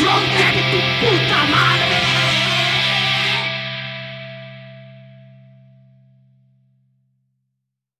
organización de tu puta madre.